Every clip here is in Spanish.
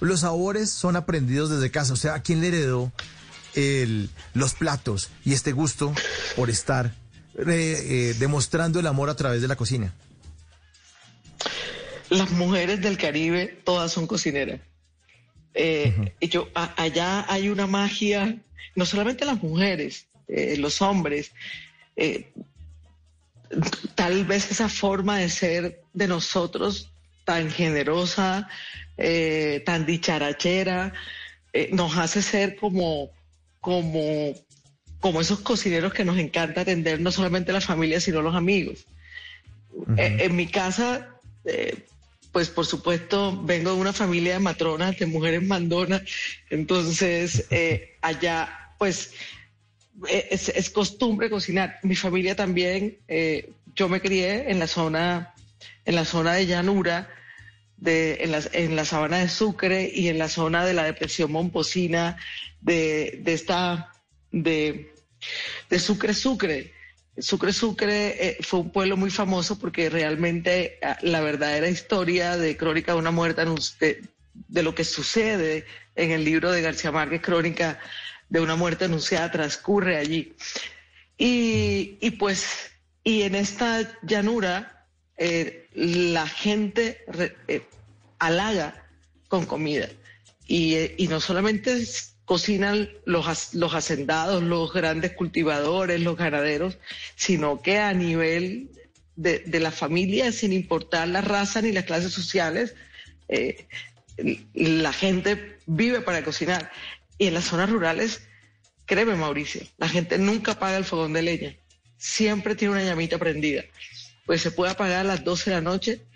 Los sabores son aprendidos desde casa. O sea, ¿a quién le heredó el, los platos y este gusto por estar eh, eh, demostrando el amor a través de la cocina? Las mujeres del Caribe todas son cocineras. Eh, y yo, a- allá hay una magia, no solamente las mujeres, los hombres, tal vez esa forma de ser de nosotros tan generosa, eh, tan dicharachera, eh, nos hace ser como, como, como esos cocineros que nos encanta atender no solamente la familia, sino los amigos. Eh, en mi casa, pues por supuesto, vengo de una familia de matronas, de mujeres mandonas, entonces allá, pues es, es costumbre cocinar. Mi familia también, yo me crié en la zona, en la zona de llanura, de, en, la, en la sabana de Sucre y en la zona de la depresión momposina, de, de esta, de, Sucre Sucre. Sucre Sucre eh, fue un pueblo muy famoso porque realmente ah, la verdadera historia de Crónica de una muerte de, de lo que sucede en el libro de García Márquez, Crónica de una muerte anunciada, transcurre allí. Y, y pues, y en esta llanura, eh, la gente eh, halaga con comida. Y, eh, y no solamente cocinan los, los hacendados, los grandes cultivadores, los ganaderos, sino que a nivel de, de la familia, sin importar la raza ni las clases sociales, eh, la gente vive para cocinar. Y en las zonas rurales, créeme Mauricio, la gente nunca apaga el fogón de leña, siempre tiene una llamita prendida, pues se puede apagar a las 12 de la noche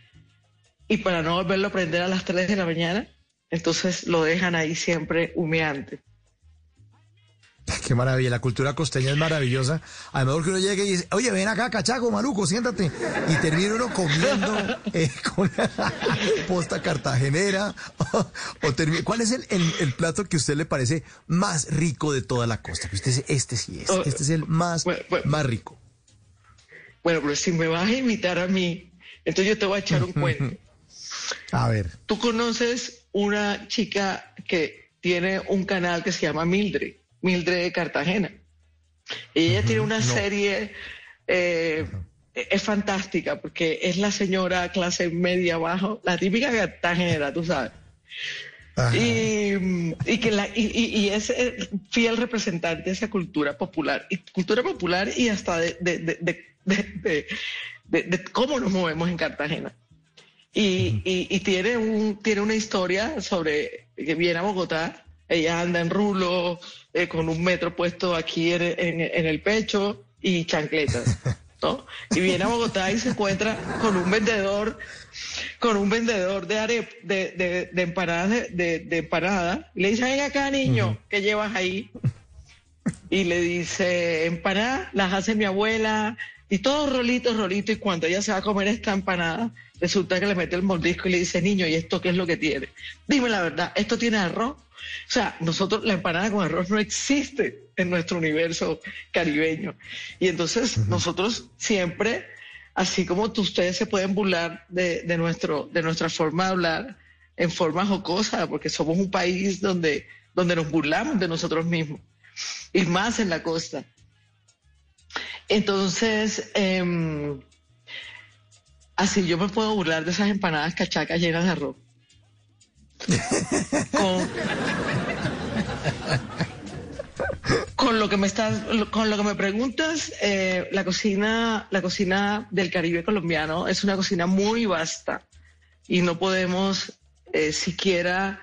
y para no volverlo a prender a las 3 de la mañana, entonces lo dejan ahí siempre humeante. Qué maravilla, la cultura costeña es maravillosa. Además, porque uno llega y dice, oye, ven acá, cachaco, maluco, siéntate. Y termina uno comiendo eh, con posta cartagenera. o termina- ¿Cuál es el, el- el plato que a usted le parece más rico de toda la costa? Que usted dice, este sí es, este es el más, más rico. Bueno, pero si me vas a invitar a mí, entonces yo te voy a echar un cuento. A ver. Tú conoces una chica que tiene un canal que se llama Mildred, Mildred de Cartagena. Y ella tiene una serie, eh, es fantástica porque es la señora clase media abajo, la típica cartagenera, tú sabes. Y, y que la, y, y- es eh, fiel representante de esa cultura popular, y cultura popular y hasta de, de, de, de, de- de- de- de cómo nos movemos en Cartagena. Y, y- y tiene, un, tiene una historia sobre que viene a Bogotá, ella anda en rulo, eh, con un metro puesto aquí en, en- en el pecho y chancletas. ¿no? Y viene a Bogotá y se encuentra con un vendedor, con un vendedor de arep, de, de, de empanadas, de, de, empanada, y le dice, ven acá niño, ¿qué llevas ahí? Y le dice, empanadas, las hace mi abuela, y todos rolitos, rolitos, y cuando ella se va a comer esta empanada, resulta que le mete el mordisco y le dice, niño, ¿y esto qué es lo que tiene? Dime la verdad, ¿esto tiene arroz? O sea, nosotros, la empanada con arroz no existe en nuestro universo caribeño. Y entonces nosotros siempre, así como ustedes se pueden burlar de, de nuestro, de nuestra forma de hablar en forma jocosa, porque somos un país donde, donde nos burlamos de nosotros mismos, y más en la costa. Entonces, em, así yo me puedo burlar de esas empanadas cachacas llenas de arroz. Con, con lo que me estás, con lo que me preguntas, eh, la cocina, la cocina del Caribe colombiano es una cocina muy vasta y no podemos eh, siquiera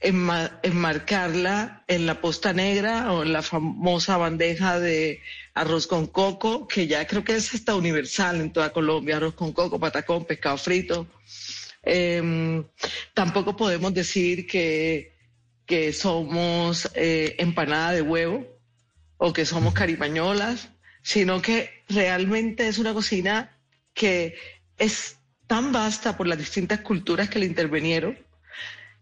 enmarcarla en la posta negra o en la famosa bandeja de arroz con coco, que ya creo que es hasta universal en toda Colombia, arroz con coco, patacón, pescado frito. Em, tampoco podemos decir que, que somos eh, empanada de huevo o que somos carimañolas, sino que realmente es una cocina que es tan vasta por las distintas culturas que le intervinieron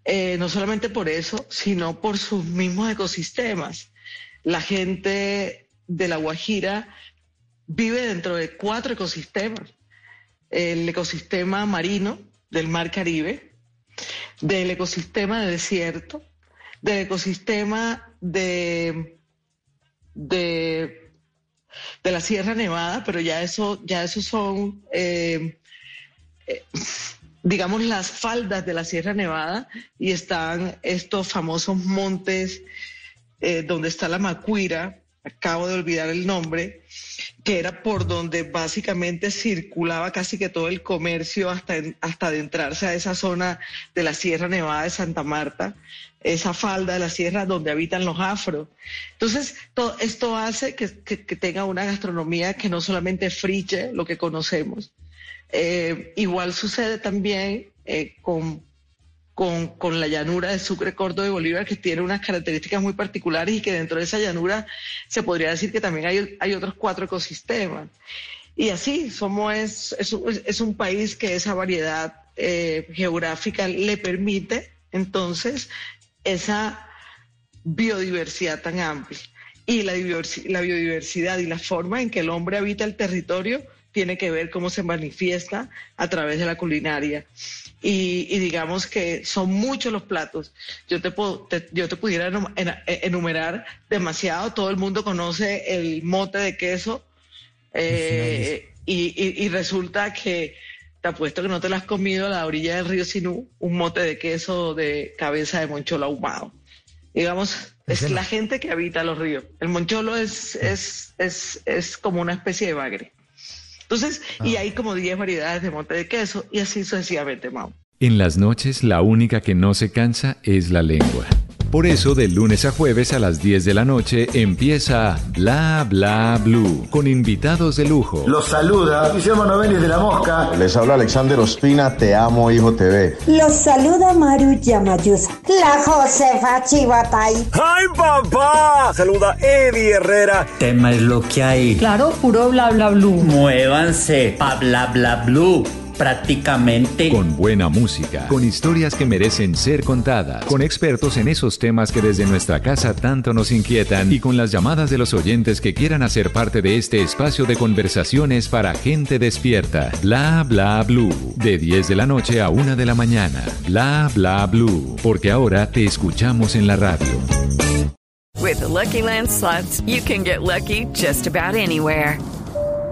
eh, no solamente por eso, sino por sus mismos ecosistemas. La gente de La Guajira vive dentro de cuatro ecosistemas. El ecosistema marino del Mar Caribe, del ecosistema de desierto, del ecosistema de, de, la Sierra Nevada, pero ya eso, ya eso son eh, eh, digamos, las faldas de la Sierra Nevada y están estos famosos montes eh, donde está la Macuira, acabo de olvidar el nombre, que era por donde básicamente circulaba casi que todo el comercio hasta, hasta adentrarse a esa zona de la Sierra Nevada de Santa Marta, esa falda de la sierra donde habitan los afros. Entonces, esto hace que, que tenga una gastronomía que no solamente friche lo que conocemos, eh, igual sucede también eh, con, con, la llanura de Sucre, Córdoba y Bolívar, que tiene unas características muy particulares y que dentro de esa llanura se podría decir que también hay, hay otros cuatro ecosistemas. Y así, somos es, es, un país que esa variedad eh, geográfica le permite entonces esa biodiversidad tan amplia. Y la biodiversidad y la forma en que el hombre habita el territorio tiene que ver cómo se manifiesta a través de la culinaria. Y, digamos que son muchos los platos. Yo te, puedo, yo te pudiera enumerar demasiado. Todo el mundo conoce el mote de queso eh, y, resulta que te apuesto que no te lo has comido a la orilla del río Sinú, un mote de queso de cabeza de moncholo ahumado. Digamos, es la gente que habita los ríos. El moncholo es, es, es, es como una especie de bagre. Entonces, y ah. hay como 10 variedades de monte de queso y así sucesivamente, Mau. En las noches, la única que no se cansa es la lengua. Por eso, de lunes a jueves a las 10 de la noche empieza Bla Bla Blue con invitados de lujo. Los saluda Guillermo Novelli de La Mosca. Les habla Alexander Ospina, Te Amo Hijo TV. Los saluda Maru Yamayusa. La Josefa Chivatay. ¡Ay, papá! Saluda Eddie Herrera. Tema es lo que hay. Claro, puro Bla Bla Blue. Muévanse pa Bla Bla Blue prácticamente. Con buena música, con historias que merecen ser contadas, con expertos en esos temas que desde nuestra casa tanto nos inquietan y con las llamadas de los oyentes que quieran hacer parte de este espacio de conversaciones para gente despierta. Bla bla blue. De 10 de la noche a 1 de la mañana. Bla bla blue. Porque ahora te escuchamos en la radio. With Lucky Land slots, you can get lucky just about anywhere.